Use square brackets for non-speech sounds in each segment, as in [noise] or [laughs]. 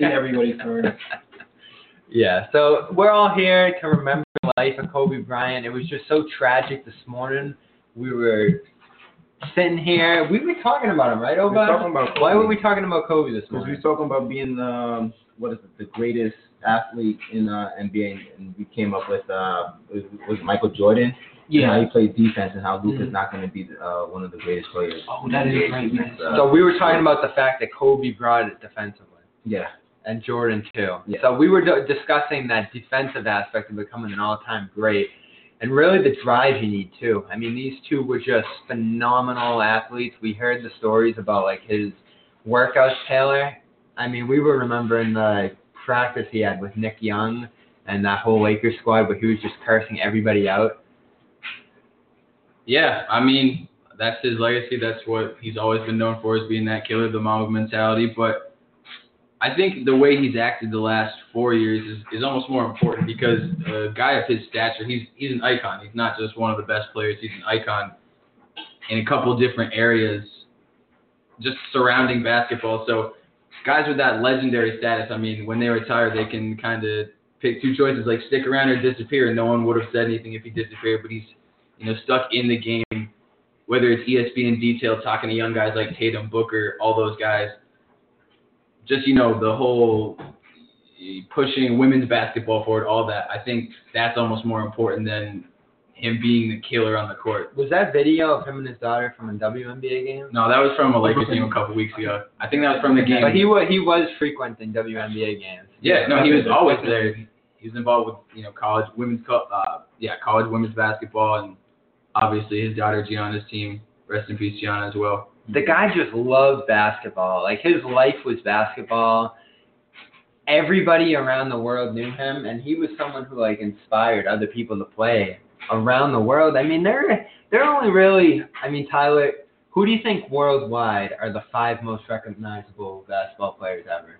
in everybody's turn. [laughs] Yeah, so we're all here to remember the life of Kobe Bryant. It was just so tragic this morning. We were sitting here. We were talking about him, right, We Oba? talking about Why were we talking about Kobe this morning? Because we were talking about being um, what is it, the greatest athlete in uh, NBA, and we came up with uh, was, was Michael Jordan. And how he played defense, and how Luka's Mhm. not going to be uh, one of the greatest players. Oh, that is in right, Uh, So we were talking about the fact that Kobe brought it defensively. Yeah, and Jordan too. Yeah. So we were d- discussing that defensive aspect of becoming an all-time great, and really the drive you need too. I mean, these two were just phenomenal athletes. We heard the stories about like his workouts, Taylor. I mean, we were remembering the practice he had with Nick Young and that whole Lakers squad, where he was just cursing everybody out. Yeah, I mean that's his legacy. That's what he's always been known for, is being that killer, the Mamba mentality. But I think the way he's acted the last four years is, is almost more important because a guy of his stature, he's he's an icon. He's not just one of the best players. He's an icon in a couple different areas, just surrounding basketball. So guys with that legendary status, I mean, when they retire, they can kind of pick two choices, like stick around or disappear. And no one would have said anything if he disappeared, but he's you know, stuck in the game, whether it's ESPN detail talking to young guys like Tatum, Booker, all those guys. Just, you know, the whole pushing women's basketball forward, all that. I think that's almost more important than him being the killer on the court. Was that video of him and his daughter from a WNBA game? No, that was from a Lakers game a couple weeks ago. I think that was from the game. But he was he was frequenting WNBA games. Yeah, no, he was always there. He was involved with you know college women's co- uh yeah college women's basketball and obviously his daughter Gianna's team. Rest in peace, Gianna as well. The guy just loved basketball. Like his life was basketball. Everybody around the world knew him, and he was someone who like inspired other people to play around the world. I mean, they're they're only really. I mean, Tyler, who do you think worldwide are the five most recognizable basketball players ever?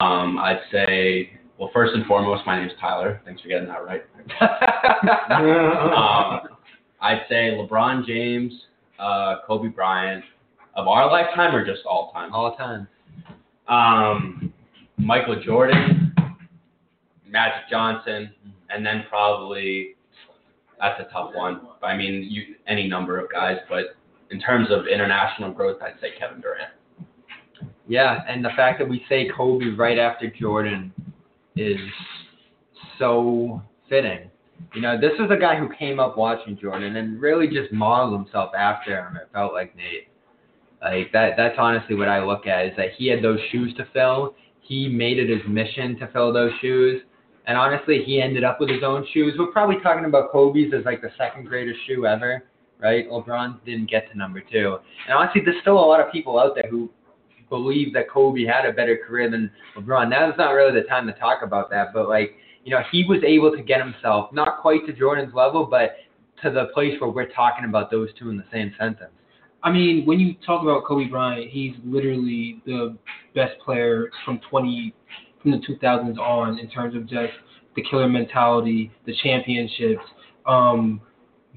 Um, I'd say, well, first and foremost, my name's Tyler. Thanks for getting that right. [laughs] [laughs] Um, I'd say LeBron James, uh, Kobe Bryant, of our lifetime or just all time. All time. Um, Michael Jordan, Magic Johnson, and then probably that's a tough one. I mean, you any number of guys, but in terms of international growth, I'd say Kevin Durant. Yeah, and the fact that we say Kobe right after Jordan is so fitting. You know, this was a guy who came up watching Jordan and really just modeled himself after him. It felt like Nate. Like that. That's honestly what I look at is that he had those shoes to fill. He made it his mission to fill those shoes, and honestly, he ended up with his own shoes. We're probably talking about Kobe's as like the second greatest shoe ever, right? LeBron didn't get to number two, and honestly, there's still a lot of people out there who believe that Kobe had a better career than LeBron. Now it's not really the time to talk about that, but like, you know, he was able to get himself not quite to Jordan's level, but to the place where we're talking about those two in the same sentence. I mean, when you talk about Kobe Bryant, he's literally the best player from 20 from the 2000s on in terms of just the killer mentality, the championships, um,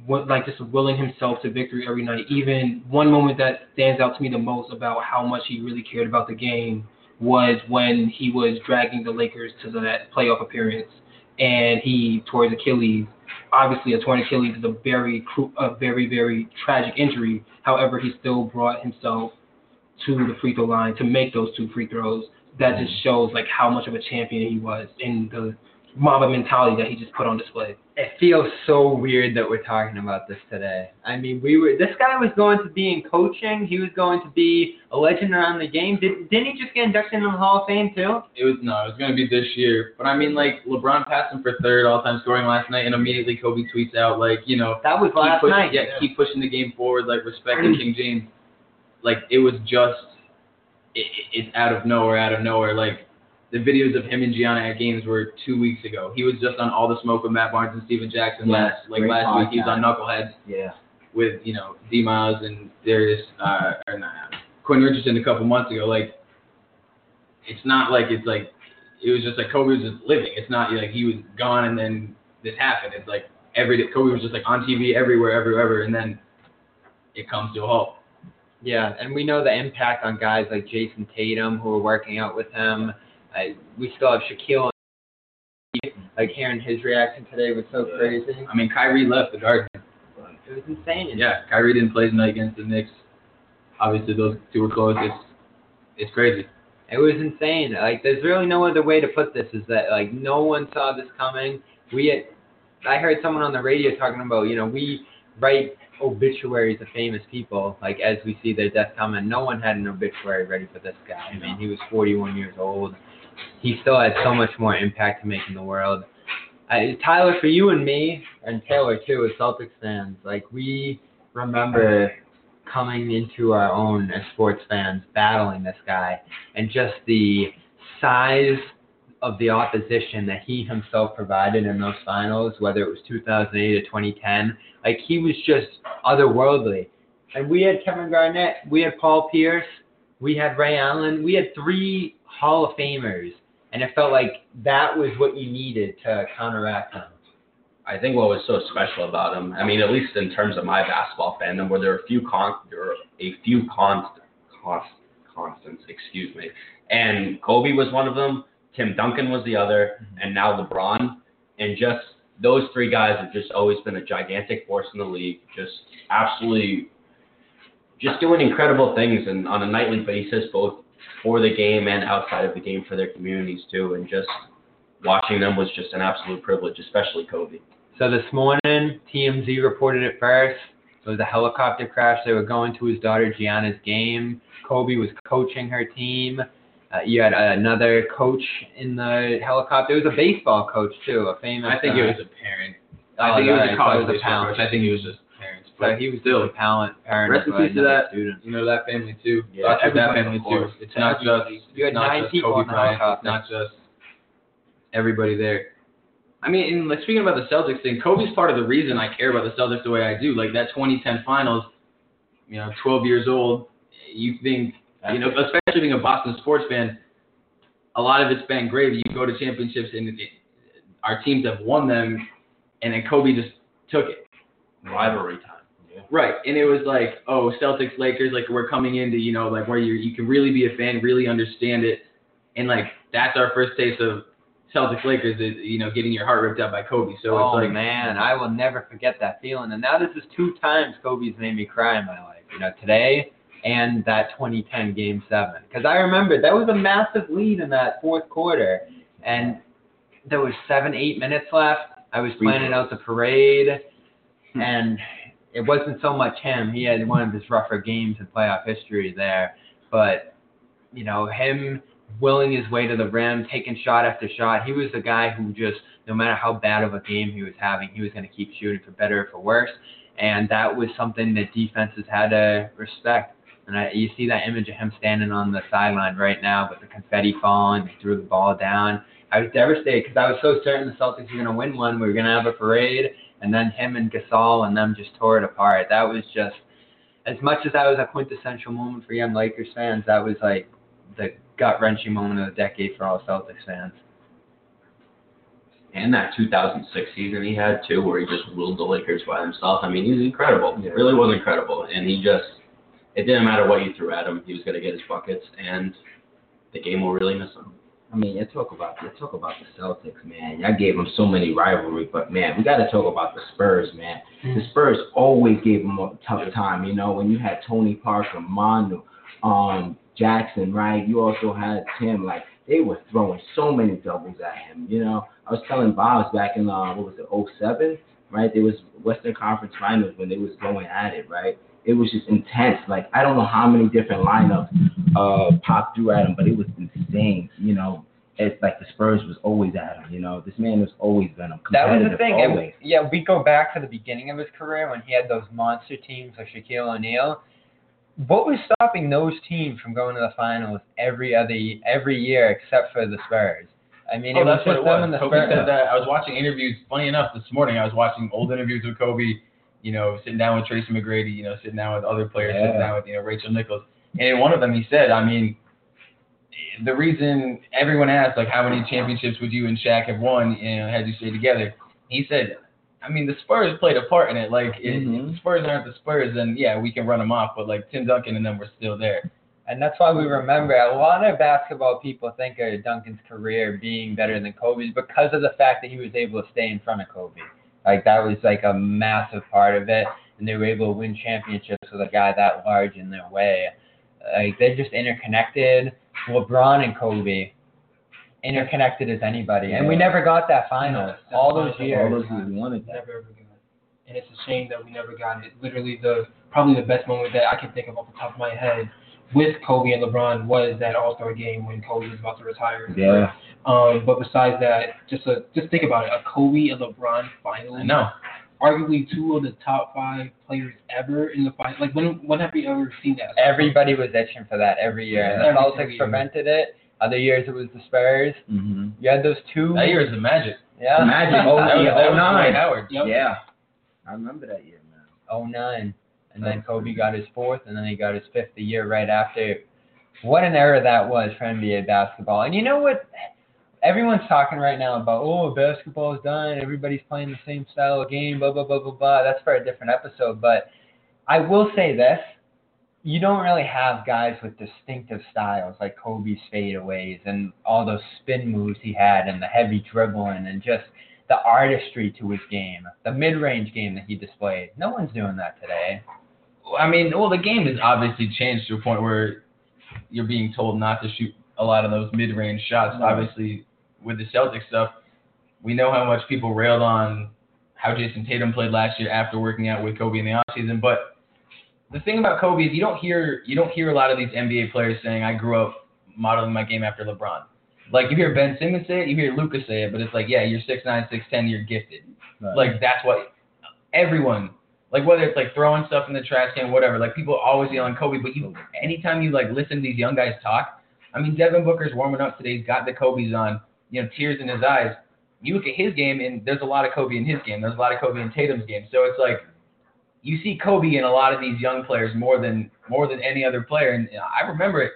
what like just willing himself to victory every night. Even one moment that stands out to me the most about how much he really cared about the game was when he was dragging the Lakers to that playoff appearance and he tore his Achilles. Obviously, a torn Achilles is a very, a very, very tragic injury. However, he still brought himself to the free throw line to make those two free throws. That just shows like how much of a champion he was in the Mamba mentality that he just put on display. It feels so weird that we're talking about this today. I mean, we were this guy was going to be in coaching. He was going to be a legend around the game. Did, didn't he just get inducted into the Hall of Fame too? It was no, it was gonna be this year. But I mean, like LeBron passed him for third all-time scoring last night, and immediately Kobe tweets out like, you know, That was keep last pushing, night. yeah, keep pushing the game forward, like respecting mm. King James. Like it was just, it, it- it's out of nowhere, out of nowhere. Like the videos of him and Gianna at games were two weeks ago. He was just on All the Smoke with Matt Barnes and Stephen Jackson Yes, last, like last week. He was on. Knuckleheads yeah. with you know D Miles and Darius uh, or not Quentin Richardson a couple months ago. Like it's not like it's like it was just like Kobe was just living. It's not like he was gone and then this happened. It's like every day Kobe was just like on TV everywhere, everywhere, and then it comes to a halt. Yeah, and we know the impact on guys like Jayson Tatum who are working out with him. I, we still have Shaquille. Like hearing his reaction today was so crazy. I mean, Kyrie left the Garden. It was insane. Yeah, Kyrie didn't play tonight against the Knicks. Obviously, those two were close. It's it's crazy. It was insane. Like, there's really no other way to put this. Is that like no one saw this coming. We had, I heard someone on the radio talking about, you know, we write obituaries of famous people, like as we see their death coming. No one had an obituary ready for this guy. I mean, he was 41 years old. He still had so much more impact to make in the world. I, Tyler, for you and me, and Taylor too, as Celtics fans, like we remember coming into our own as sports fans, battling this guy, and just the size of the opposition that he himself provided in those finals, whether it was 2008 or 2010, like he was just otherworldly. And we had Kevin Garnett, we had Paul Pierce, we had Ray Allen, we had three Hall of Famers, and it felt like that was what you needed to counteract them. I think what was so special about him, I mean, at least in terms of my basketball fandom, where there were a few con, there were a few const, const, constants, excuse me, and Kobe was one of them. Tim Duncan was the other, mm-hmm. and now LeBron, and just those three guys have just always been a gigantic force in the league, just absolutely, just doing incredible things, and on a nightly basis, both for the game and outside of the game for their communities too, and just watching them was just an absolute privilege, especially Kobe. So this morning, TMZ reported it first. It was a helicopter crash. They were going to his daughter Gianna's game. Kobe was coaching her team. Uh, you had another coach in the helicopter. It was a baseball coach too, a famous. I think uh, it was a parent. Oh, I think it was right, a college so it was a baseball parent. coach. I think it was just So he was still, a talent parent rest in peace to that. student. you know that family too. Yeah, that family too. It's not just You had not nine just people Kobe in the Bryant. It's not just everybody there. I mean, and like speaking about the Celtics thing, Kobe's part of the reason I care about the Celtics the way I do. Like that 2010 Finals, you know, 12 years old. You think, you know, especially being a Boston sports fan, a lot of it's been great. You go to championships and it, our teams have won them, and then Kobe just took it. Rivalry time. Right, and it was like, oh, Celtics, Lakers, like we're coming into, you know, like where you you can really be a fan, really understand it, and like that's our first taste of Celtics, Lakers, is you know getting your heart ripped out by Kobe. So oh it's like, man, I will never forget that feeling. And now this is two times Kobe's made me cry in my life. You know, today and that 2010 Game Seven. Because I remember that was a massive lead in that fourth quarter, and there was seven, eight minutes left. I was planning out the parade, and it wasn't so much him. He had one of his rougher games in playoff history there, but you know him willing his way to the rim, taking shot after shot. He was the guy who just, no matter how bad of a game he was having, he was going to keep shooting for better or for worse. And that was something that defenses had to respect. And I, you see that image of him standing on the sideline right now with the confetti falling. He threw the ball down. I was devastated because I was so certain the Celtics were going to win one. We were going to have a parade. And then him and Gasol and them just tore it apart. That was just, as much as that was a quintessential moment for young Lakers fans, that was like the gut wrenching moment of the decade for all Celtics fans. And that 2006 season he had too, where he just ruled the Lakers by himself. I mean, he's incredible. He really was incredible, and he just it didn't matter what you threw at him, he was going to get his buckets, and the game will really miss him. I mean, you talk about you talk about the Celtics, man. Y'all gave them so many rivalry, but man, we got to talk about the Spurs, man. The Spurs always gave them a tough time. You know, when you had Tony Parker, Manu, um, Jackson, right? You also had Tim. Like they were throwing so many doubles at him. You know, I was telling Bob's back in uh, what was it, 07, right? There was Western Conference Finals when they was going at it, right? It was just intense. Like I don't know how many different lineups uh Pop threw at him, but it was insane. You know, it's like the Spurs was always at him. You know, this man has always been a That was the thing. and- always. yeah, we go back to the beginning of his career when he had those monster teams like Shaquille O'Neal. What was stopping those teams from going to the finals every other every year except for the Spurs? I mean, oh, it was that's what just it them was. and the Kobe Spurs. said that. I was watching interviews. Funny enough, this morning I was watching old interviews with Kobe. You know, sitting down with Tracy McGrady. You know, sitting down with other players. Sitting down with you know Rachel Nichols. And in one of them, he said, I mean, the reason everyone asked like how many championships would you and Shaq have won, you know, had you stay together? He said, I mean, the Spurs played a part in it. Like, if Mhm. the Spurs aren't the Spurs, then yeah, we can run them off. But like Tim Duncan and them were still there. And that's why we remember a lot of basketball people think of Duncan's career being better than Kobe's because of the fact that he was able to stay in front of Kobe. Like that was like a massive part of it, and they were able to win championships with a guy that large in their way. Like they're just interconnected. LeBron and Kobe, interconnected as anybody, and we never got that final. No, all those fine. years. All those years we wanted that. Never ever got it. And it's a shame that we never got it. Literally, the probably the best moment that I can think of off the top of my head with Kobe and LeBron was that All Star game when Kobe was about to retire. Yeah. Um, but besides that, just a, just think about it: a Kobe and LeBron final. No. Arguably two of the top five players ever in the final. Like when when have you ever seen that? Everybody was itching for that every year, and the Every Celtics prevented it. Other years it was the Spurs. Mm-hmm. You had those two. That year is the Magic. yeah. Magic. That Oh, was, that was 09. Howard. Yep. Yeah. I remember that year, man. Oh nine, and then Kobe got his fourth, and then he got his fifth the year right after. What an era that was for NBA basketball. And you know what? Everyone's talking right now about oh basketball is done, everybody's playing the same style of game, blah blah blah blah blah. That's for a different episode. But I will say this: you don't really have guys with distinctive styles like Kobe's fadeaways and all those spin moves he had, and the heavy dribbling, and just the artistry to his game, the mid-range game that he displayed. No one's doing that today. I mean, well, the game has obviously changed to a point where you're being told not to shoot a lot of those mid-range shots. Right. Obviously, with the Celtics stuff, we know how much people railed on how Jayson Tatum played last year after working out with Kobe in the offseason. But the thing about Kobe is you don't hear you don't hear a lot of these NBA players saying, "I grew up modeling my game after LeBron." Like you hear Ben Simmons say it, you hear Lucas say it, but it's like, yeah, you're six nine, six ten, you're gifted. Right. Like that's what everyone like whether it's like throwing stuff in the trash can, whatever. Like people always yell on Kobe, but you anytime you like listen to these young guys talk, I mean Devin Booker's warming up today, he's got the Kobe's on, you know, tears in his eyes. You look at his game and there's a lot of Kobe in his game. There's a lot of Kobe in Tatum's game. So it's like you see Kobe in a lot of these young players more than more than any other player. And I remember it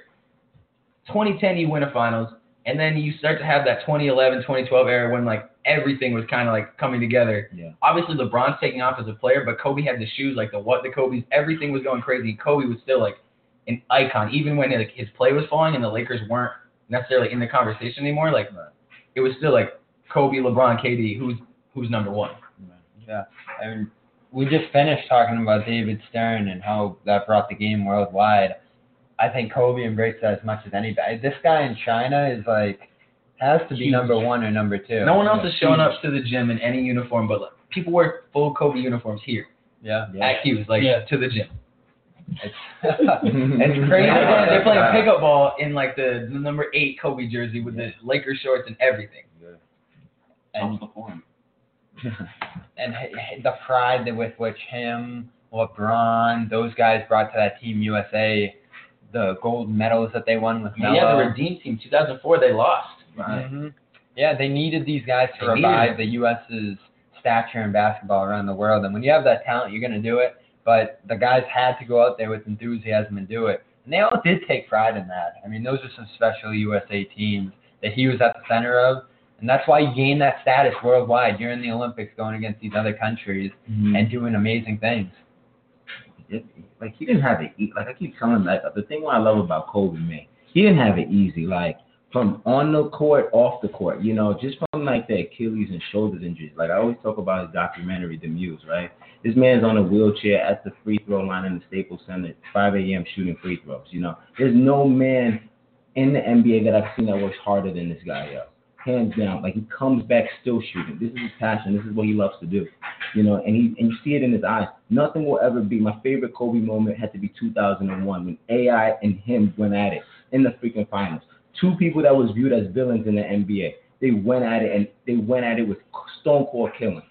2010 you win a finals and then you start to have that 2011 2012 era when like everything was kind of like coming together Yeah. obviously LeBron's taking off as a player, but Kobe had the shoes, like the what the Kobe's, everything was going crazy. Kobe was still like an icon, even when like his play was falling and the Lakers weren't necessarily in the conversation anymore. Like it was still like Kobe, LeBron, KD, who's who's number one. Yeah, I mean, we just finished talking about David Stern and how that brought the game worldwide. I think Kobe embraced that as much as anybody. This guy in China is like has to be Huge. number one or number two. No one else Yeah, is showing huge. up to the gym in any uniform, but like, people wear full Kobe uniforms here Yeah, Yeah. at Q's, like Yeah. to the gym. it's [laughs] [laughs] it's crazy. They're, they're playing [laughs] pickup ball in like the, the number eight Kobe jersey with the Lakers shorts and everything. and the form. and h- h- the pride that with which him, LeBron, those guys brought to that team USA, the gold medals that they won with I Melo. yeah, the Redeem team, 2004, they lost. Right. Mhm. Yeah, they needed these guys to They revive the U.S.'s stature in basketball around the world. And when you have that talent, you're going to do it. But the guys had to go out there with enthusiasm and do it. And they all did take pride in that. I mean, those are some special USA teams that he was at the center of. And that's why you gain that status worldwide. You're in the Olympics going against these other countries and doing amazing things. It, like he didn't have it. e- Like I keep telling like the thing what I love about Kobe, man, he didn't have it easy. Like from on the court, off the court, you know, just from like the Achilles and shoulders injuries. Like I always talk about his documentary, The Muse, right? This man's on a wheelchair at the free throw line in the Staples Center, 5 a.m. shooting free throws. You know, there's no man in the NBA that I've seen that works harder than this guy, yo. Hands down, like he comes back still shooting. This is his passion. This is what he loves to do you know, and he and you see it in his eyes. Nothing will ever be my favorite Kobe moment had to be 2001 when AI and him went at it in the freaking finals. Two people that was viewed as villains in the NBA. They went at it and they went at it with stone cold killing.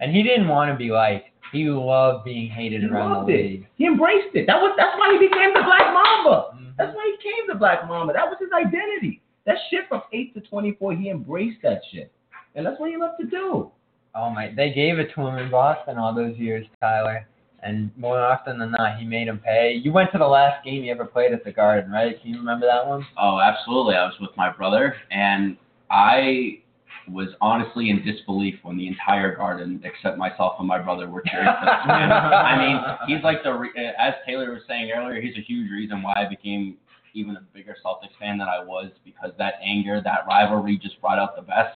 And he didn't want to be like, he loved being hated He around loved the it. He embraced it. That was that's why he became the Black Mamba. Mhm. That's why he became the Black Mamba. That was his identity. That shit from eight to 24, he embraced that shit, and that's what he loved to do. Oh my! They gave it to him in Boston all those years, Tyler. And more often than not, he made him pay. You went to the last game he ever played at the Garden, right? Can you remember that one? Oh, absolutely. I was with my brother, and I was honestly in disbelief when the entire garden, except myself and my brother, were cheering for this. [laughs] I mean, he's like the re- as Taylor was saying earlier, he's a huge reason why I became even a bigger Celtics fan than I was because that anger, that rivalry, just brought out the best.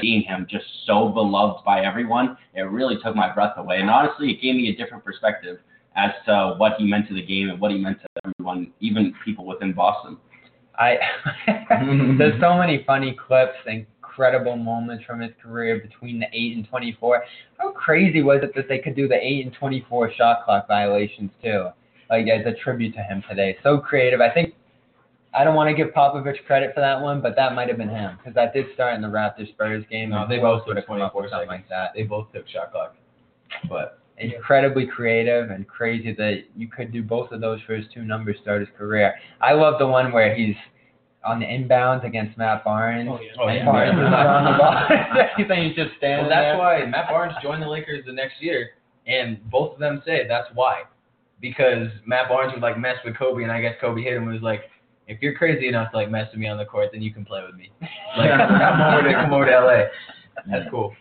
Seeing him just so beloved by everyone, it really took my breath away, and honestly, it gave me a different perspective as to what he meant to the game and what he meant to everyone, even people within Boston. I [laughs] there's so many funny clips, incredible moments from his career between the eight and twenty four. How crazy was it that they could do the eight and twenty four shot clock violations too? Like as a tribute to him today. So creative. I think I don't want to give Popovich credit for that one, but that might have been him because that did start in the Raptors Spurs game. No, they both would took have come up 24 with something seconds. like that. They both took shot clock, but incredibly creative and crazy that you could do both of those for his two number start his career. I love the one where he's on the inbounds against Matt Barnes. Oh, yeah. Oh, yeah. Barnes is not on the [laughs] ball. [laughs] he's just standing well, that's there? why Matt Barnes joined the Lakers the next year, and both of them say that's why, because Matt Barnes would like mess with Kobe, and I guess Kobe hit him and was like, if you're crazy enough to like mess with me on the court, then you can play with me. [laughs] Like come over to come over to LA. That's cool.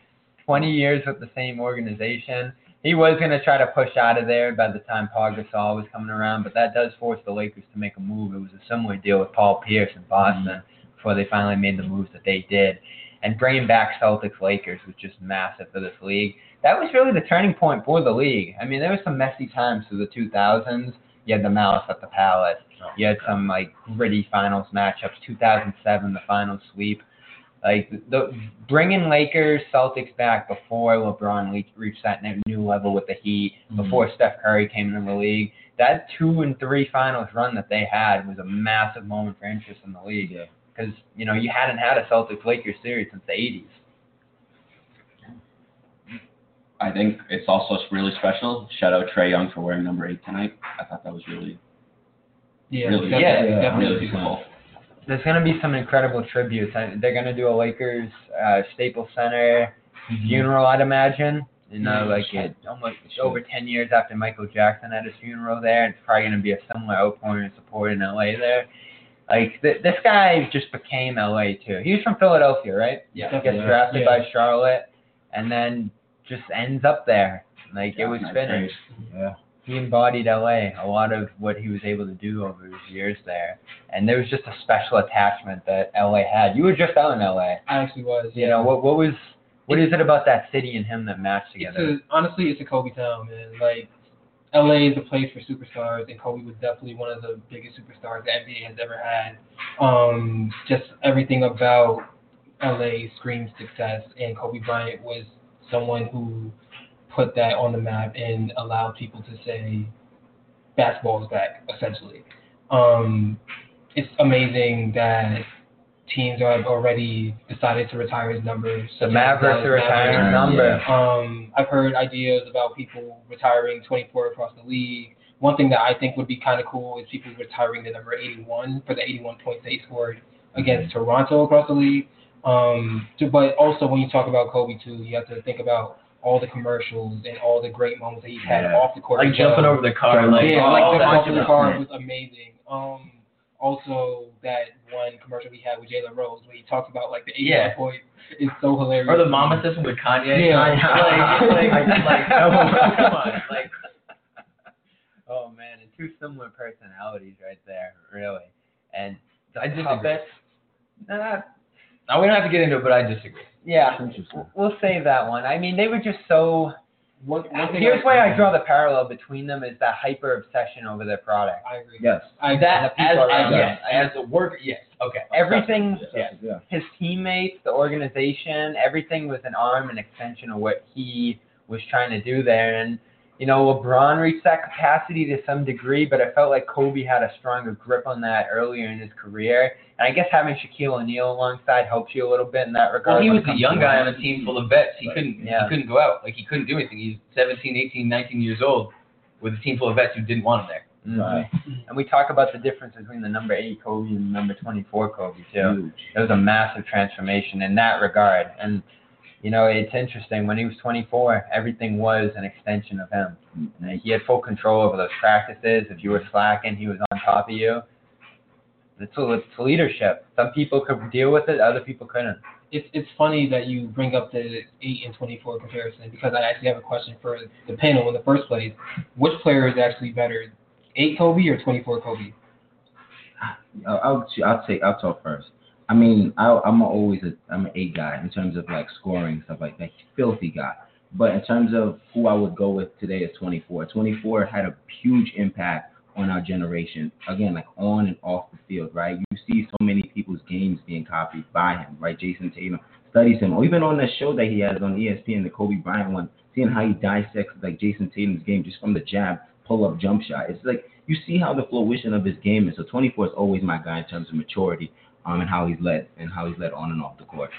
20 years with the same organization. He was going to try to push out of there by the time Pau Gasol was coming around, but that does force the Lakers to make a move. It was a similar deal with Paul Pierce in Boston before they finally made the moves that they did. And bringing back Celtics Lakers was just massive for this league. That was really the turning point for the league. I mean, there were some messy times through the 2000s. You had the Malice at the Palace. Oh, you had some like gritty finals matchups. 2007, the final sweep. Like the bringing Lakers Celtics back before LeBron le- reached that new level with the Heat, mm-hmm. before Steph Curry came into the league. That two and three finals run that they had was a massive moment for interest in the league. Because you know you hadn't had a Celtics Lakers series since the 80s. I think it's also really special. Shout out Trae Young for wearing number eight tonight. I thought that was really, Yeah, really, definitely, Yeah, definitely. really beautiful. There's gonna be some incredible tributes. They're gonna do a Lakers uh, Staples Center funeral, I'd imagine. You know, like it almost over ten years after Michael Jackson had his funeral there. It's probably gonna be a similar outpouring of support in LA there. Like th- this guy just became LA too. He was from Philadelphia, right? Yeah. Gets drafted Yeah. by Charlotte, and then just ends up there. Like it was nice fitting. He embodied LA, a lot of what he was able to do over his years there, and there was just a special attachment that LA had. You were just out in LA. I actually was. You know what? What was? What is it about that city and him that matched It's together? a, honestly, it's a Kobe town, man. Like, LA is a place for superstars, and Kobe was definitely one of the biggest superstars the NBA has ever had. Um, just everything about LA screams success, and Kobe Bryant was someone who put that on the map and allowed people to say basketball is back, essentially. Um, it's amazing that teams have already decided to retire his number. the Mavericks are retiring his number. Um, I've heard ideas about people retiring 24 across the league. One thing that I think would be kind of cool is people retiring the number 81 for the 81 points they scored against Toronto across the league. Um, to, but also when you talk about Kobe too, you have to think about all the commercials and all the great moments that he's had Yeah. off the court. Like jumping over the car, like yeah, oh, like the that's off the just- car was amazing. Um, also that one commercial he had with Jalen Rose where he talked about like the 81 Yeah. points is so hilarious. Or the mama system with Kanye. Yeah. like, like, like, like, oh, come on, like. Oh man, and two similar personalities right there, really. And I disagree. puppets. Nah, Now we don't have to get into it, but I disagree. yeah, we'll save that one. I mean, they were just so. One, one thing Here's why I draw the parallel between them is that hyper obsession over their product. I agree. Yes. I, That As, as, yes, as a worker, yes. Okay. Everything, Yeah. Yeah. his teammates, the organization, everything was an arm and extension of what he was trying to do there. And you know, LeBron reached that capacity to some degree, but I felt like Kobe had a stronger grip on that earlier in his career. And I guess having Shaquille O'Neal alongside helps you a little bit in that regard. Well, he was a young guy on a team full of vets. He couldn't. Yeah. He couldn't go out. Like he couldn't do anything. He's 17, 18, 19 years old with a team full of vets who didn't want him there. Mhm. Right. And we talk about the difference between the number eight Kobe and the number twenty-four Kobe too. Huge. It was a massive transformation in that regard. And you know, it's interesting. When he was 24, everything was an extension of him. And he had full control over those practices. If you were slacking, he was on top of you. It's, it's leadership. Some people could deal with it, other people couldn't. it's it's funny that you bring up the eight and twenty four comparison because I actually have a question for the panel in the first place. Which player is actually better, eight Kobe or twenty four Kobe? I'll I'll, I'll take I'll talk first. I mean, I, I'm always a I'm an eight guy in terms of like scoring stuff like that, filthy guy. But in terms of who I would go with today is 24. 24 had a huge impact on our generation. Again, like on and off the field, right? You see so many people's games being copied by him, right? Jayson Tatum studies him, or even on the show that he has on ESPN, the Kobe Bryant one, seeing how he dissects like Jayson Tatum's game just from the jab, pull up, jump shot. It's like you see how the fruition of his game is. So 24 is always my guy in terms of maturity, um, and how he's led and how he's led on and off the court.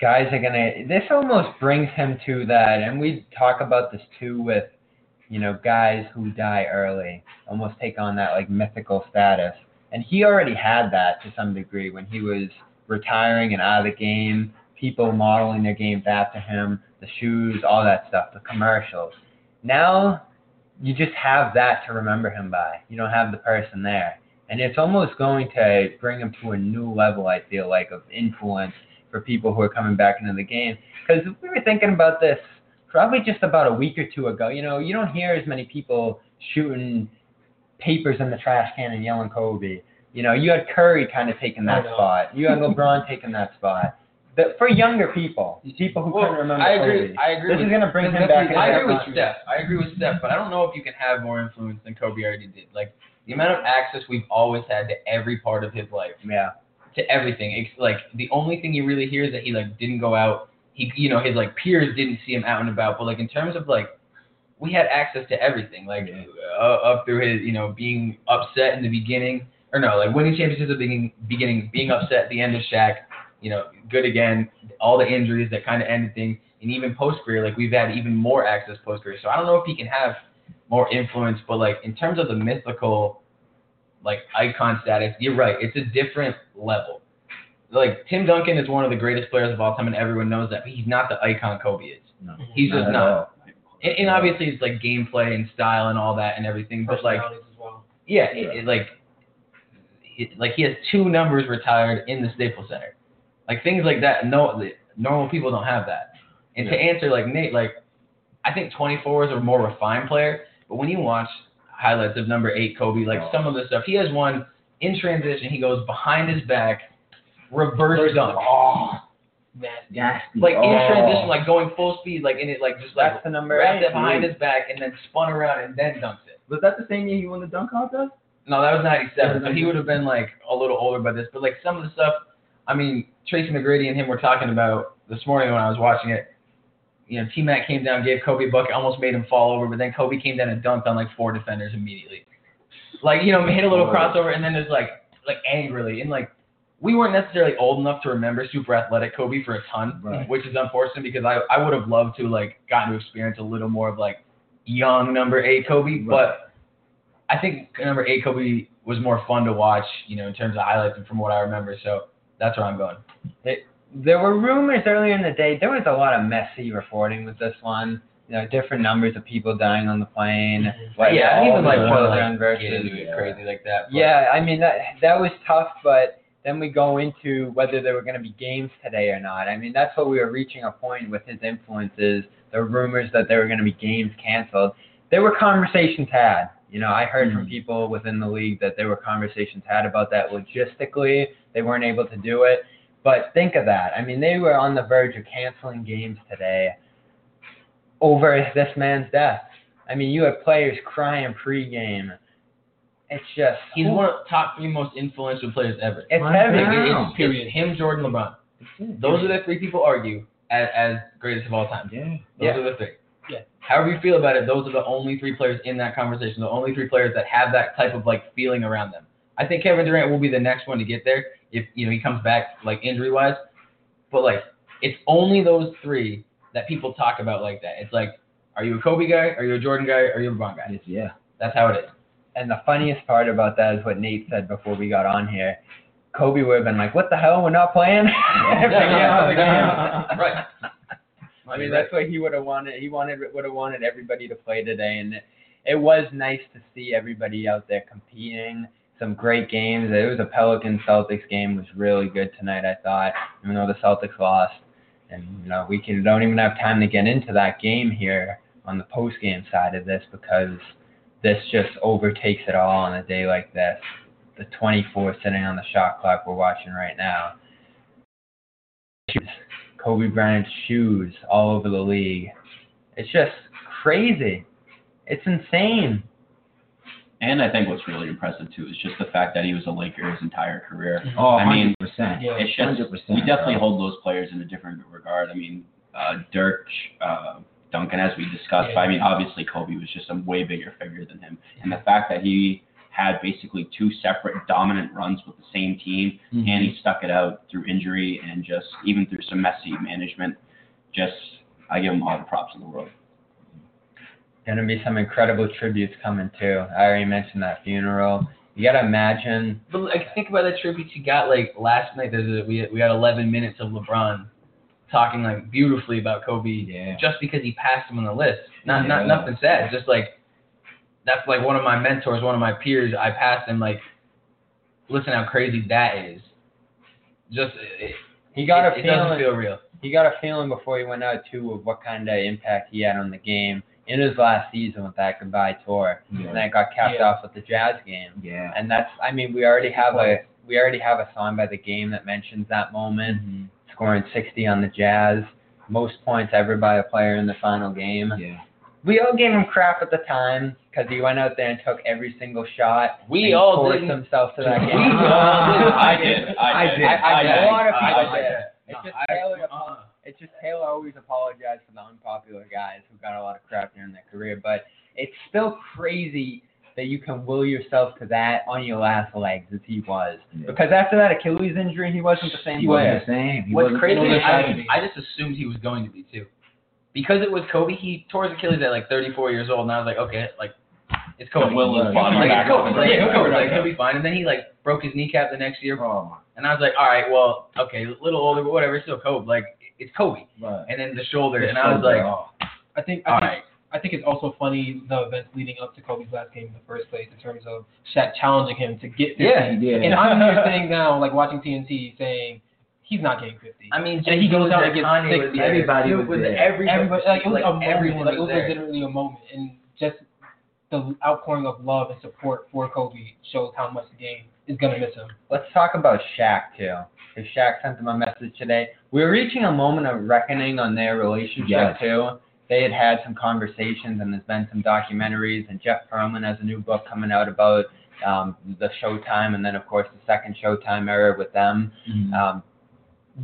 guys are gonna this almost brings him to that and we talk about this too with you know guys who die early almost take on that like mythical status. And he already had that to some degree when he was retiring and out of the game people modeling their games after him the shoes all that stuff the commercials. Now you just have that to remember him by. You don't have the person there and it's almost going to bring him to a new level i feel like of influence for people who are coming back into the game. Because we were thinking about this probably just about a week or two ago. You know, you don't hear as many people shooting papers in the trash can and yelling Kobe. You know, you had Curry kind of taking that spot. You had LeBron taking that spot. But for younger people, people who Well, couldn't remember I agree. Kobe, I agree. this with, is going to bring him back. I agree with. Steph. I agree with Steph, but I don't know if you can have more influence than Kobe already did. Like the amount of access we've always had to every part of his life, Yeah. to everything. It's like the only thing you really hear is that he like didn't go out. He, you know, his like peers didn't see him out and about. But like in terms of like, we had access to everything. Like uh, up through his, you know, being upset in the beginning, or no, like winning championships at the beginning, beginning, being upset at the end of Shaq. You know, good again. All the injuries that kind of ended things, and even post career, like we've had even more access post career. So I don't know if he can have more influence, but like in terms of the mythical, like icon status, you're right. It's a different level. Like Tim Duncan is one of the greatest players of all time, and everyone knows that. But he's not the icon Kobe is. No. Mm-hmm. He's just at not. all. And, and obviously, it's like gameplay and style and all that and everything. But like, as well. yeah, it, it, like, it, like he has two numbers retired in the Staples Center. Like things like that. No, normal people don't have that. And to answer like Nate, like I think 24 is a more refined player. But when you watch highlights of number eight Kobe, like oh. some of the stuff he has one in transition, he goes behind his back, reverse dunk. Oh, nasty. Nasty. Like in Oh. transition, like going full speed, like in it, like just like That's the number wrapped eight. it behind his back and then spun around and then dunks it. Was that the same year he won the dunk contest? No, that was '97, so he would have been like a little older by this. But like some of the stuff, I mean, Tracy McGrady and him were talking about this morning when I was watching it. You know, T Mac came down, gave Kobe a bucket, almost made him fall over, but then Kobe came down and dunked on like four defenders immediately. Like you know, hit a little Oh. crossover and then there's like like angrily and like we weren't necessarily old enough to remember super athletic Kobe for a ton, Right. which is unfortunate because I I would have loved to like gotten to experience a little more of like young number eight Kobe, Right. but I think number eight Kobe was more fun to watch, you know, in terms of highlights and from what I remember. So that's where I'm going. There were rumors earlier in the day. There was a lot of messy reporting with this one. You know, different numbers of people dying on the plane. Mhm. Like yeah, all even like the want to children like, versus get into it crazy like that. but- Yeah, I mean that that was tough, but then we go into whether there were going to be games today or not. I mean that's what we were reaching a point with his influences. The rumors that there were going to be games canceled. There were conversations had. You know, I heard from Mhm. people within the league that there were conversations had about that logistically. They weren't able to do it. But think of that. I mean, they were on the verge of canceling games today over this man's death. I mean, you have players crying pregame. It's just He's one of the top three most influential players ever. It's Wow. heavy. Like, it- Wow. it's, period. Him, Jordan, LeBron. Those are the three people argue as, as greatest of all time. Yeah. Those Yeah. are the three. Yeah. However you feel about it, those are the only three players in that conversation. The only three players that have that type of like feeling around them. I think Kevin Durant will be the next one to get there if you know he comes back like injury wise. But like it's only those three that people talk about like that. It's like, are you a Kobe guy? Are you a Jordan guy? Are you a LeBron guy? It's- yeah. That's how it is. And the funniest part about that is what Nate said before we got on here. Kobe would have been like, "What the hell? We're not playing." [laughs] yeah, [laughs] right. I mean, that's what he would have wanted. He wanted would have wanted everybody to play today, and it, it was nice to see everybody out there competing some great games. It was a Pelican Celtics game. Was really good tonight. I thought, even though the Celtics lost, and you know we can don't even have time to get into that game here on the post game side of this because this just overtakes it all on a day like this. The 24 sitting on the shot clock we're watching right now. Kobe Bryant's shoes all over the league. It's just crazy. It's insane. And I think what's really impressive too is just the fact that he was a Laker his entire career. Oh, I mean, 100%. Yeah. It's just 100%, we definitely bro. hold those players in a different regard. I mean, uh, Dirk, uh, Duncan, as we discussed. Yeah. But I mean, obviously Kobe was just a way bigger figure than him, and the fact that he had basically two separate dominant runs with the same team, Mhm. and he stuck it out through injury and just even through some messy management. Just I give him all the props in the world. Gonna be some incredible tributes coming too. I already mentioned that funeral. You gotta imagine. But like, think about the tributes you got. Like last night, there's a, we had, we had 11 minutes of LeBron talking like beautifully about Kobe, Yeah. just because he passed him on the list. Not Yeah. not nothing sad. Just like that's like one of my mentors, one of my peers. I passed him like, listen how crazy that is. Just it, He got it, a it doesn't feel real. he got a feeling before he went out too of what kind of impact he had on the game in his last season with that goodbye tour, and Yeah. then got capped Yeah. off with the Jazz game. Yeah. And that's, I mean, we already have a we already have a song by the game that mentions that moment, Mhm. scoring 60 on the Jazz, most points ever by a player in the final game. Yeah. We all gave him crap at the time because he went out there and took every single shot. We and all forced didn't. himself to that We game. all did. I did. I did. I- I did. A lot of I people did. did. It's just Taylor, uh, it's just Taylor always apologized for the unpopular guys who got a lot of crap during their career, but it's still crazy that you can will yourself to that on your last legs as he was. Yeah. Because after that Achilles injury, he wasn't the same He player. wasn't the same. He What's crazy the same. I, I just assumed he was going to be too, because it was Kobe. He tore his Achilles at like 34 years old, and I was like, okay, like it's Kobe. The will is Like, back it's Kobe. Like, he'll, Kobe. Like, he'll be fine. And then he like broke his kneecap the next year, Oh and I was like, all right, well, okay, a little older, but whatever, still Kobe. Like it's Kobe. Right. And then the shoulder, The and I was like, oh. I think I all think, right, I think it's also funny the events leading up to Kobe's last game in the first place in terms of Shaq challenging him to get 50. Yeah. He did. And I'm here saying now, like watching TNT, saying he's not getting 50. I mean, And he goes out and gets Kanye 60. was there, Everybody Snoop was there. Everybody, Everybody, like it was a moment. everyone Like it was was there. literally a moment, and just the outpouring of love and support for Kobe shows how much the game is gonna miss him. Let's talk about Shaq too. Because Shaq sent him a message today. We're reaching a moment of reckoning on their relationship Yes. too. They had had some conversations, and there's been some documentaries. And Jeff Pearlman has a new book coming out about um, the Showtime, and then of course the second Showtime era with them. Mhm. Um,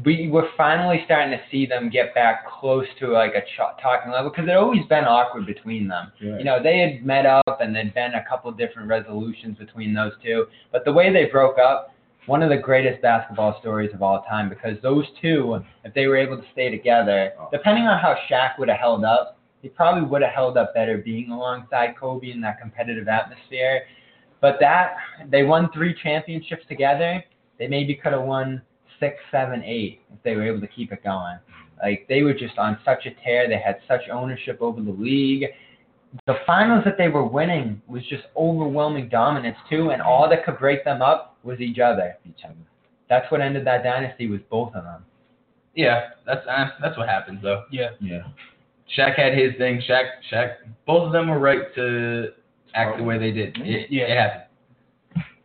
we were finally starting to see them get back close to like a ch- talking level because it always been awkward between them. Right. You know, they had met up and there'd been a couple different resolutions between those two. But the way they broke up, one of the greatest basketball stories of all time because those two, if they were able to stay together, Oh. depending on how Shaq would have held up, he probably would have held up better being alongside Kobe in that competitive atmosphere. But that, they won three championships together. They maybe could have won six, seven, eight if they were able to keep it going. Like they were just on such a tear. They had such ownership over the league. The finals that they were winning was just overwhelming dominance too, and all that could break them up was each other. Each other. That's what ended that dynasty was both of them. Yeah, that's uh, that's what happens though. Yeah. Yeah. Shaq had his thing. Shaq, Shaq, both of them were right to act the way they did. It, Yeah. it happened.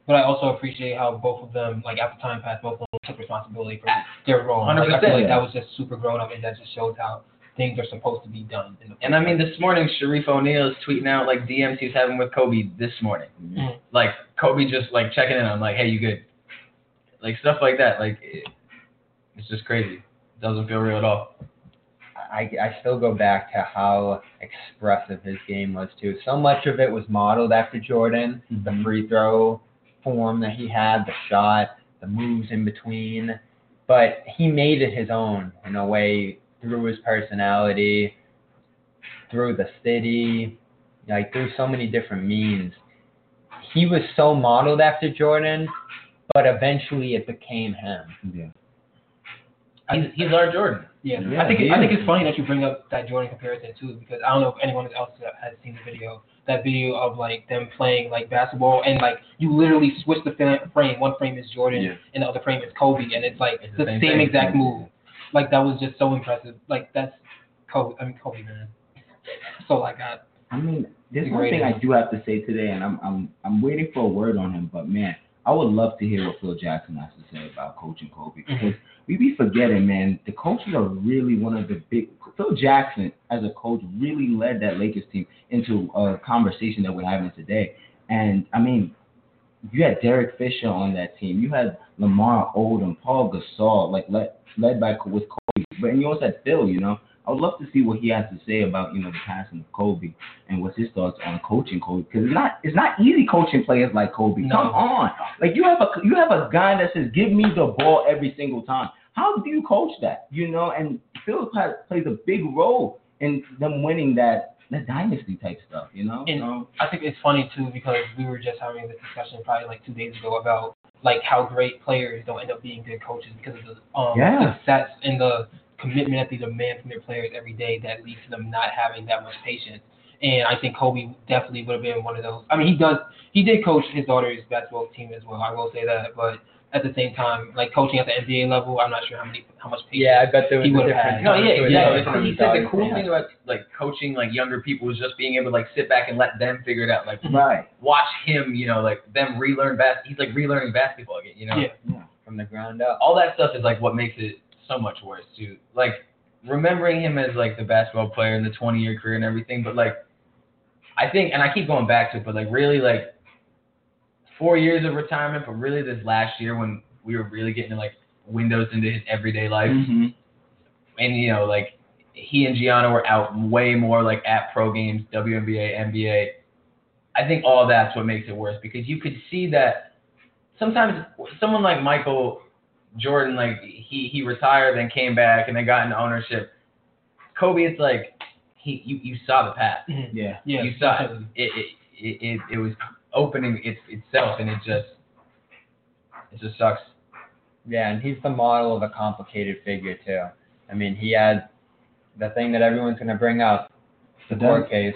But I also appreciate how both of them, like after time passed, both of them took responsibility for their role. Like, I 100%. feel like that was just super grown up, and that just shows how things are supposed to be done. In the And I mean, this morning, Shareef O'Neal is tweeting out like DMs he was having with Kobe this morning. Mhm. Like Kobe just like checking in on like, hey, you good? Like stuff like that. Like it, it's just crazy. It Doesn't feel real at all. I, I still go back to how expressive his game was too. So much of it was modeled after Jordan, the free throw form that he had, the shot, the moves in between. But he made it his own in a way through his personality, through the city, like through so many different means. He was so modeled after Jordan, but eventually it became him. Yeah. He's, he's our Jordan. Yeah, Yeah, I think he I think it's funny that you bring up that Jordan comparison too, because I don't know if anyone else has seen the video. That video of like them playing like basketball, and like you literally switch the frame. One frame is Jordan, Yeah. and the other frame is Kobe, and it's like It's the, the same, same thing. exact move. Like that was just so impressive. Like that's Kobe. I mean Kobe, man. So I got I mean, there's one thing I do have to say today, and I'm I'm I'm waiting for a word on him. But man, I would love to hear what Phil Jackson has to say about coaching Kobe mm-hmm. because we be forgetting, man. The coaches are really one of the big. Phil Jackson, as a coach, really led that Lakers team into a conversation that we're having today. And I mean, you had Derek Fisher on that team. You had Lamar Odom, Pau Gasol, like led led by with Kobe. But and you also had Phil. You know, I would love to see what he has to say about you know the passing of Kobe and what's his thoughts on coaching Kobe because it's not it's not easy coaching players like Kobe. No. Come on, like you have a you have a guy that says give me the ball every single time. How do you coach that? You know, and Phil plays plays a big role in them winning that that dynasty type stuff. You know, And- So, I think it's funny too because we were just having this discussion probably like two days ago about like how great players don't end up being good coaches because of the um Yeah. success and the commitment that they demand from their players every day that leads to them not having that much patience. And I think Kobe definitely would have been one of those. I mean, he does he did coach his daughter's basketball team as well. I will say that, but at the same time, like coaching at the NBA level, I'm not sure how many how much patience. Yeah, I bet there was He a would've different. had- No, tone yeah, to exactly. than he his said the cool team. thing about like coaching like younger people was just being able to like sit back and let them figure it out. Like [laughs] right. watch him, you know, like them relearn bas He's like relearning basketball again, you know. Yeah. from the ground up. All that stuff is like what makes it so much worse too. Like remembering him as like the basketball player in the 20 year career and everything, but like I think, and I keep going back to it, but like really like four years of retirement, but really this last year when we were really getting like windows into his everyday life Mm-hmm. and you know, like he and Gianna were out way more like at pro games, WNBA, NBA. I think all that's what makes it worse because you could see that sometimes someone like Michael Jordan, like he he retired and came back and then got into ownership. Kobe, it's like he you, you saw the path. Mhm. Yeah. yeah, you saw It, it it it it was opening it, itself and it just it just sucks. Yeah, and he's the model of a complicated figure too. I mean, he had the thing that everyone's going to bring up, the The court case.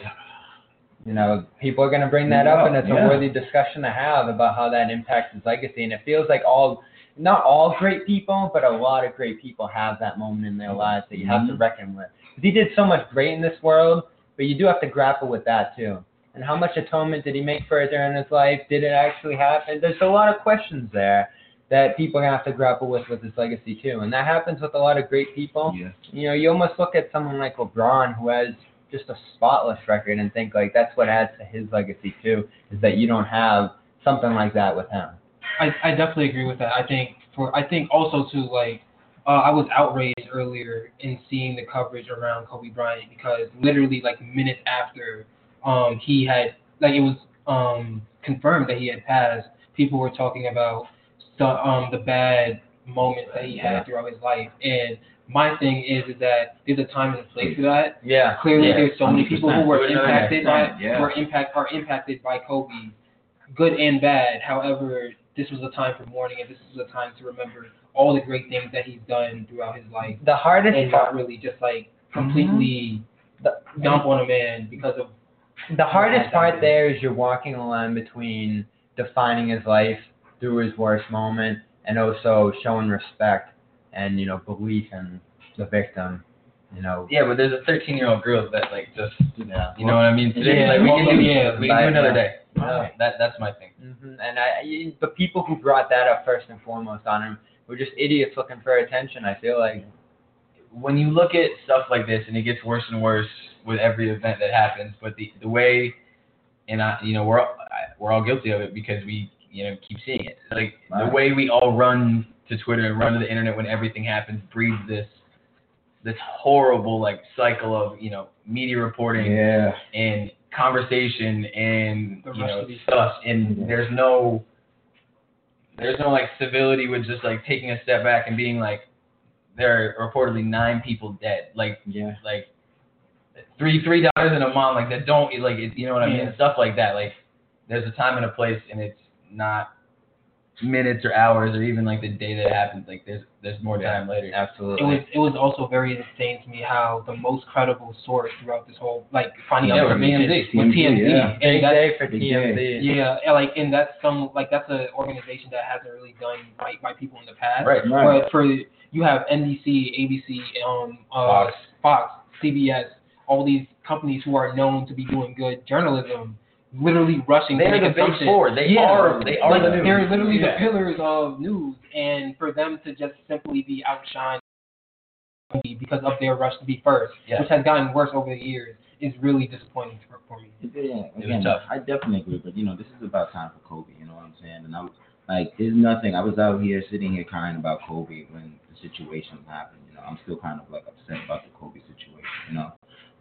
You know, people are going to bring that up, and it's Yeah. a worthy discussion to have about how that impacts his legacy. And it feels like all, not all great people, but a lot of great people have that moment in their lives that you have to Mhm. reckon with. 'Cause He did so much great in this world, but you do have to grapple with that too. And how much atonement did he make for it during his life? Did it actually happen? There's a lot of questions there that people are gonna have to grapple with with his legacy too, and that happens with a lot of great people. Yeah. You know, you almost look at someone like LeBron who has just a spotless record and think like that's what adds to his legacy too, is that you don't have something like that with him. I, I definitely agree with that. I think for I think also too like uh, I was outraged earlier in seeing the coverage around Kobe Bryant because literally like minutes after um he had like it was um confirmed that he had passed, people were talking about the um the bad moments that he had throughout his life and my thing is, is that there's a time and a place for that. Yeah. Clearly, Yeah. there's so many people who were impacted by Yeah. were impact are impacted by Kobe, good and bad. However, this was a time for mourning, and this is a time to remember all the great things that he's done throughout his life, The hardest and not really just like completely the, dump on a man because of the hardest part there is you're walking the line between defining his life through his worst moment and also showing respect and you know belief in the victim. You know. Yeah, but there's a 13 year old girl that like just Yeah. you know what I mean. Today, Yeah, like we can do yeah, we can do another day. Yeah. That that's my thing. hmm And I, I- the people who brought that up first and foremost on him were just idiots looking for attention. I feel like. when you look at stuff like this, and it gets worse and worse with every event that happens, but the the way, and I, you know, we're all, we're all guilty of it because we, you know, keep seeing it. Like the way we all run to Twitter and run to the internet when everything happens breeds this this horrible like cycle of you know media reporting Yeah. and conversation and The you know stuff and Yeah. there's no there's no like civility with just like taking a step back and being like there are reportedly nine people dead like Yeah. like three three daughters and a mom like that don't like it, you know what I mean Yeah. stuff like that like there's a time and a place and it's not minutes or hours or even like the day that it happens. Like there's there's more Yeah. time later. it was it was also very insane to me how the most credible source throughout this whole like finding Yeah, out with information TMZ. was TMZ, yeah. and Big day for Big TMZ. yeah, and like and that's some like that's an organization that hasn't really done right by people in the past. Right. Right. But for you have NBC, ABC, um, uh, Fox. Fox, CBS, all these companies who are known to be doing good journalism, literally rushing to They're make the big four. They Yeah. are. They are like, the news. They're literally Yeah. the pillars of news, and for them to just simply be outshined because of their rush to be first, Yeah. which has gotten worse over the years, is really disappointing for, for me. Yeah, was again, tough. I definitely agree, but you know, this is about time for Kobe. You know what I'm saying? And I was like, there's nothing. I was out here sitting here crying about Kobe when the situation happened. You know, I'm still kind of like upset about the Kobe situation. You know,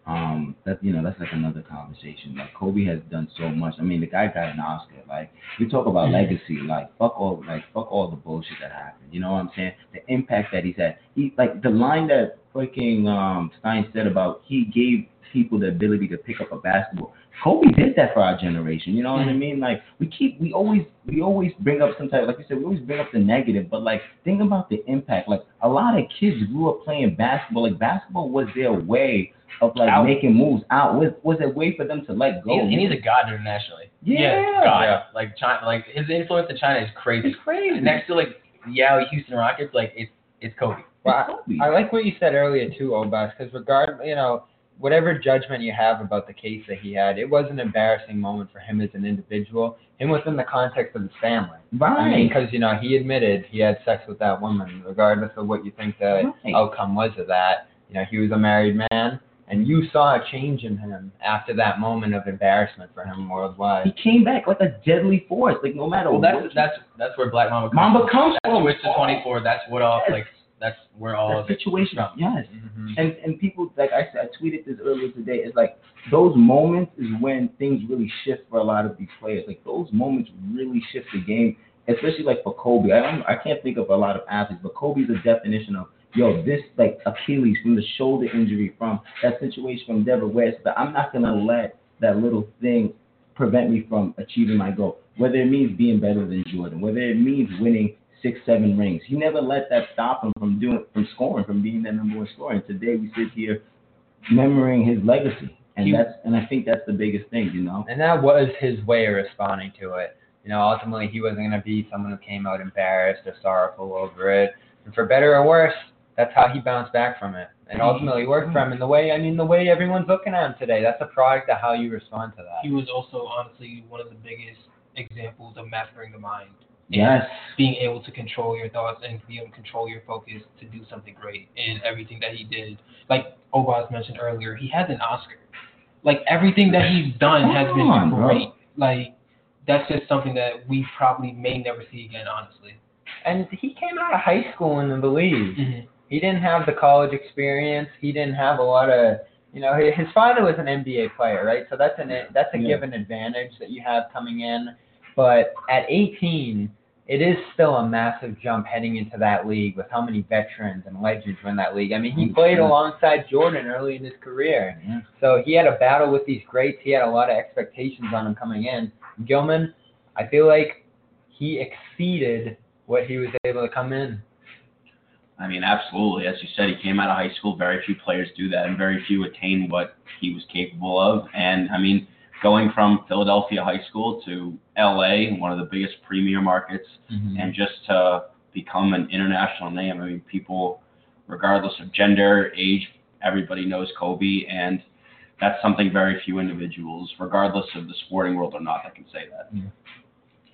um, that you know, that's like another conversation. Like Kobe has done so much. I mean, the guy got an Oscar. Like we talk about legacy. Like fuck all, like fuck all the bullshit that happened. You know what I'm saying? The impact that he's had. He like the line that freaking um Stein said about he gave people the ability to pick up a basketball. Kobe did that for our generation. You know what I mean? Like we keep, we always, we always bring up some type, like you said, we always bring up the negative. But like, think about the impact. Like a lot of kids grew up playing basketball. Like basketball was their way of like Out. making moves out. Was was a way for them to let go. He's, and he's a god internationally. yeah, God. Yeah. Like China, like his influence in China is crazy. it's crazy. Next to like Yao Houston Rockets, like it's it's Kobe. Well, It's Kobe. I like what you said earlier too, Obas, because regard, you know, whatever judgment you have about the case that he had, it was an embarrassing moment for him as an individual, him within the context of his family. I mean, right. because you know he admitted he had sex with that woman, regardless of what you think the Right. outcome was of that. You know, he was a married man, and you saw a change in him after that moment of embarrassment for him worldwide. he came back like a deadly force. Like no matter Well, what. that's that's that's where Black Mamba comes Mamba from. comes That's from. Switch to 24. That's what all Yes. like that's where all that of it. situation. from. Yes. Mhm. And and people like I said, I tweeted this earlier today. It's like those moments is when things really shift for a lot of these players. Like those moments really shift the game, especially like for Kobe. I don't, I can't think of a lot of athletes, but Kobe's a definition of yo this like Achilles from the shoulder injury from that situation from Deborah West. But I'm not gonna let that little thing prevent me from achieving my goal. Whether it means being better than Jordan, whether it means winning six, seven rings. He never let that stop him from doing from scoring, from being that number one scorer. And today we sit here remembering his legacy. And He- that's and I think that's the biggest thing, you know. And that was his way of responding to it. You know, ultimately he wasn't going to be someone who came out embarrassed or sorrowful over it. And for better or worse, that's how he bounced back from it. And ultimately worked for him in the way, I mean, the way everyone's looking at him today. That's a product of how you respond to that. He was also honestly one of the biggest examples of mastering the mind. Yes. Being able to control your thoughts and be able to control your focus to do something great in everything that he did. Like Obas mentioned earlier, he has an Oscar. Like everything that he's done has been on, bro. great. Like that's just something that we probably may never see again, honestly. And he came out of high school in the league. Mm-hmm. He didn't have the college experience. He didn't have a lot of, you know, his father was an NBA player, right? So that's an that's a Yeah. given advantage that you have coming in. But at 18, it is still a massive jump heading into that league with how many veterans and legends were in that league. I mean, he mm-hmm. played alongside Jordan early in his career. Yeah. So he had a battle with these greats. He had a lot of expectations on him coming in. Gilman, I feel like he exceeded what he was able to come in. I mean, absolutely. As you said, he came out of high school. Very few players do that, and very few attain what he was capable of. And I mean, going from Philadelphia high school to LA, one of the biggest premier markets, mm-hmm. and just to become an international name. I mean, people, regardless of gender, age, everybody knows Kobe, and that's something very few individuals, regardless of the sporting world or not, that can say that.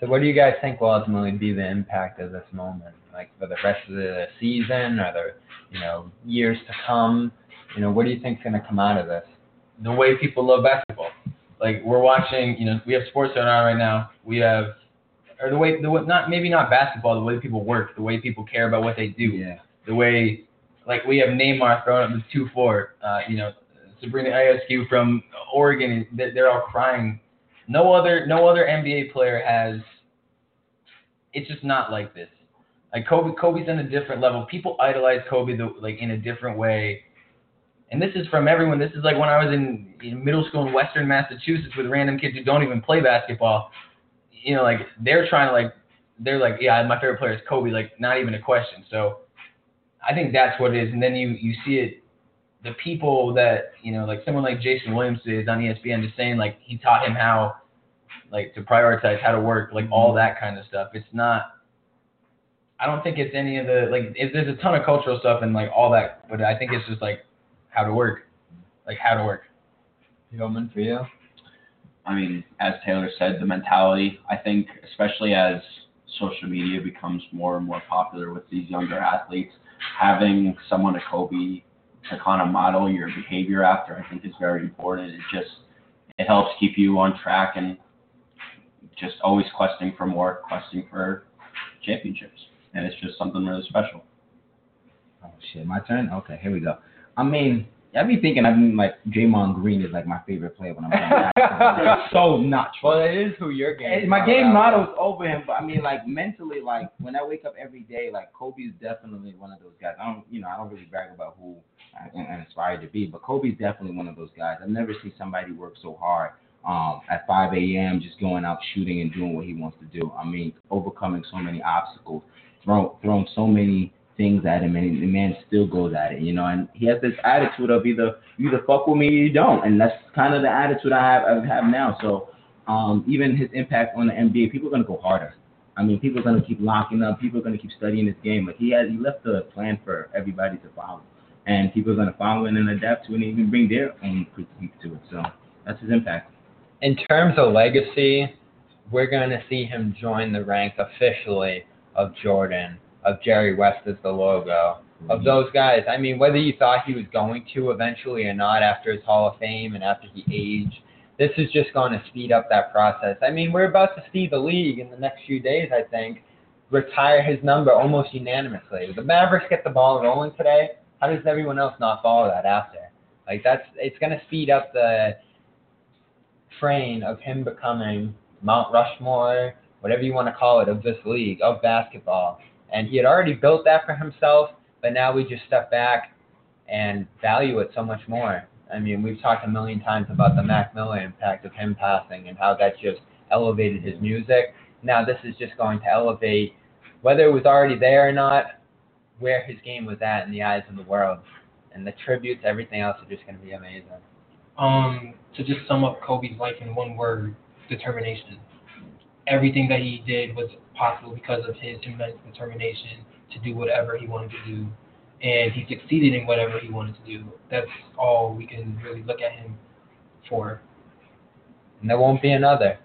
So what do you guys think will ultimately be the impact of this moment? Like for the rest of the season or the you know, years to come? You know, what do you think's gonna come out of this? the way people love basketball. Like we're watching, you know, we have sports going on right now. We have, or the way, the way, not maybe not basketball, the way people work, the way people care about what they do, Yeah. the way, like we have Neymar throwing up the two four, uh, you know, Sabrina Ionescu from Oregon, they're all crying. No other, no other NBA player has. It's just not like this. Like Kobe, Kobe's on a different level. People idolize Kobe the, like in a different way and this is from everyone. This is like when I was in, in middle school in Western Massachusetts with random kids who don't even play basketball. You know, like they're trying to like they're like, yeah, my favorite player is Kobe. Like, not even a question. So, I think that's what it is. And then you you see it, the people that you know, like someone like Jason Williams is on ESPN, just saying like he taught him how, like to prioritize, how to work, like mm-hmm. all that kind of stuff. It's not. I don't think it's any of the like. If there's a ton of cultural stuff and like all that, but I think it's just like how to work, like how to work. Yeoman for you. I mean, as Taylor said, the mentality. I think, especially as social media becomes more and more popular with these younger athletes, having someone to Kobe to kind of model your behavior after, I think, is very important. It just it helps keep you on track and just always questing for more, questing for championships, and it's just something really special. Oh shit, my turn. Okay, here we go. I mean, I be thinking I mean like Draymond Green is like my favorite player when I'm playing [laughs] basketball. So not true. Well, it is who your game. My game models over him, but I mean, like mentally, like when I wake up every day, like Kobe's definitely one of those guys. I don't, you know, I don't really brag about who I am inspired to be, but Kobe's definitely one of those guys. I've never seen somebody work so hard um, at 5 a.m. just going out shooting and doing what he wants to do. I mean, overcoming so many obstacles, throw, throwing so many things at him, and the man still goes at it, you know. And he has this attitude of either you either fuck with me or you don't, and that's kind of the attitude I have I have now. So um, even his impact on the NBA, people are gonna go harder. I mean, people are gonna keep locking up. People are gonna keep studying this game. Like he has, he left a plan for everybody to follow, and people are gonna follow it and adapt to it, and even bring their own critique to it. So that's his impact. in terms of legacy, we're to see him join the ranks officially of Jordan, of Jerry West as the logo, of mm-hmm. those guys. I mean, whether you thought he was going to eventually or not after his Hall of Fame and after he aged, this is just going to speed up that process. I mean, we're about to see the league in the next few days, I think, retire his number almost unanimously. The Mavericks get the ball rolling today. How does everyone else not follow that after? Like that's it's going to speed up the train of him becoming Mount Rushmore, whatever you want to call it, of this league, of basketball. And he had already built that for himself, but now we just step back and value it so much more. I mean, we've talked a million times about the Mac Miller impact of him passing and how that just elevated his music. Now this is just going to elevate, whether it was already there or not, where his game was at in the eyes of the world. And the tributes, everything else are just going to be amazing. Um, to just sum up Kobe's life in one word, determination. Everything that he did was possible because of his immense determination to do whatever he wanted to do. And he succeeded in whatever he wanted to do. That's all we can really look at him for. And there won't be another.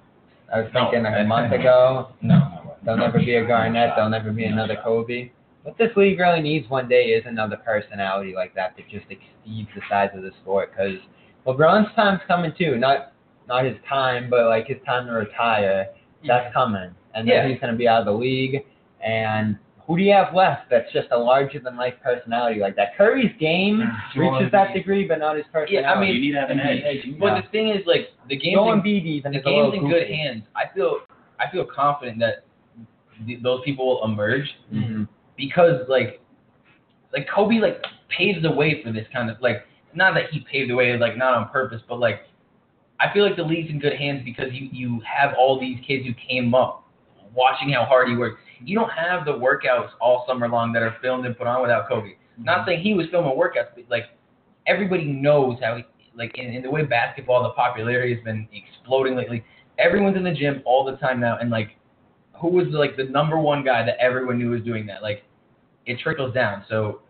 I was No, thinking like a [laughs] month ago, No. there'll never be a Garnett, there'll never be another Kobe. What this league really needs one day is another personality like that that just exceeds the size of the sport. Because LeBron's time's coming too. Not not his time, but like his time to retire. That's coming, and then Yeah. he's gonna be out of the league. And who do you have left? That's just a larger than life personality like that. Curry's game Joel reaches that Embiid. degree, but not his personality. Yeah, I mean, you need to have an edge. But the thing is, like, the game's Joel in, Embiid even the is a game's in good hands. I feel, I feel confident that th- those people will emerge Mhm. because, like, like Kobe, like, paved the way for this kind of, like, not that he paved the way, like, not on purpose, but like, I feel like the league's in good hands because you you have all these kids who came up watching how hard he worked. You don't have the workouts all summer long that are filmed and put on without Kobe. Mm-hmm. Not saying he was filming workouts, but like everybody knows how he like in, in the way basketball, the popularity has been exploding lately. Everyone's in the gym all the time now, and like who was like the number one guy that everyone knew was doing that? Like it trickles down. So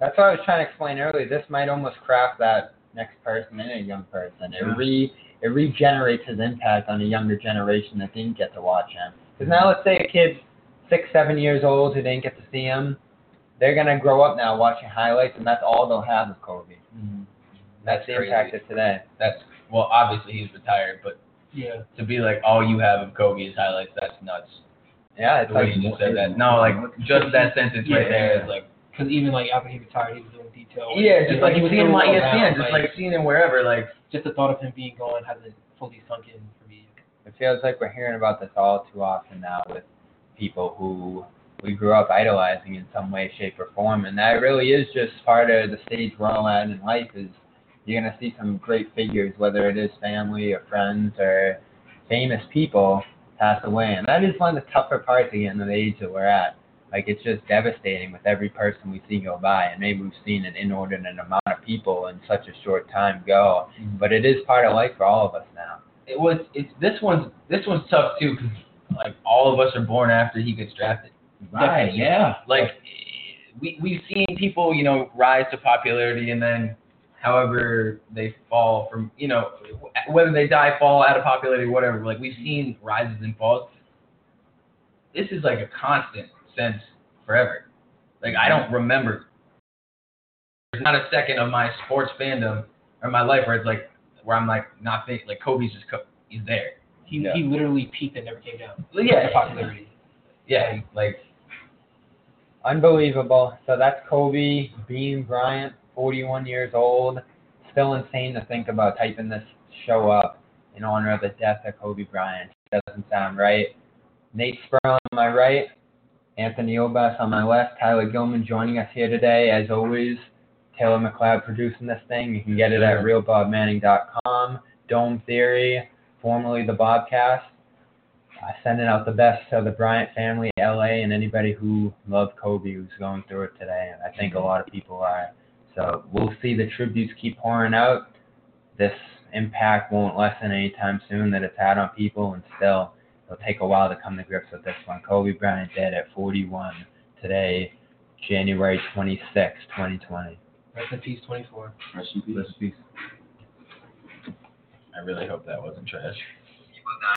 That's what I was trying to explain earlier. This might almost craft that next person in a young person. It re it regenerates his impact on a younger generation that didn't get to watch him. Because now, let's say a kid six, seven years old who didn't get to see him, they're gonna grow up now watching highlights, and that's all they'll have of Kobe. Mm-hmm. That's, That's the crazy. impact of today. that's well, obviously he's retired, but Yeah. to be like all you have of Kobe is highlights, that's nuts. Yeah, it's The way you just said that. No, like just that sentence right there is like Because even like after he retired, he was doing detail. yeah, just like he was seeing him on still ESPN, just like seeing him wherever, like just the thought of him being gone hasn't fully sunk in for me. It feels like we're hearing about this all too often now with people who we grew up idolizing in some way, shape, or form, and that really is just part of the stage we're all at in life. Is you're gonna see some great figures, whether it is family or friends or famous people, pass away, and that is one of the tougher parts again of the age that we're at. Like it's just devastating with every person we see go by, and maybe we've seen an inordinate amount of people in such a short time go. Mm-hmm. But it is part of life for all of us now. It was. It's this one's. This one's tough too, because like all of us are born after he gets drafted. Right, yeah. Like we we've seen people, you know, rise to popularity and then however they fall from, you know, whether they die, fall out of popularity, whatever. Like we've seen rises and falls. This is like a constant since forever. Like I don't remember. There's not a second of my sports fandom or my life where it's like where I'm like not think like Kobe's just Co- he's there. He Yeah. he literally peaked and never came down. Yeah, popularity. Yeah, like Unbelievable. So that's Kobe Bean Bryant, 41 years old. Still insane to think about typing this show up in honor of the death of Kobe Bryant. Doesn't sound right. Nate Sperling on my right, Anthony Obas on my left, Tyler Gilman joining us here today. As always, Taylor McLeod producing this thing. You can get it at realbobmanning.com. Dome Theory, formerly the Bobcast uh, sending out the best to the Bryant family, LA, and anybody who loved Kobe who's going through it today. And I think a lot of people are. So we'll see the tributes keep pouring out. This impact won't lessen anytime soon that it's had on people, and still it'll take a while to come to grips with this one. Kobe Bryant dead at 41 today, January 26, 2020. Rest in peace, 24. Rest in peace. Let's be I really hope that wasn't trash.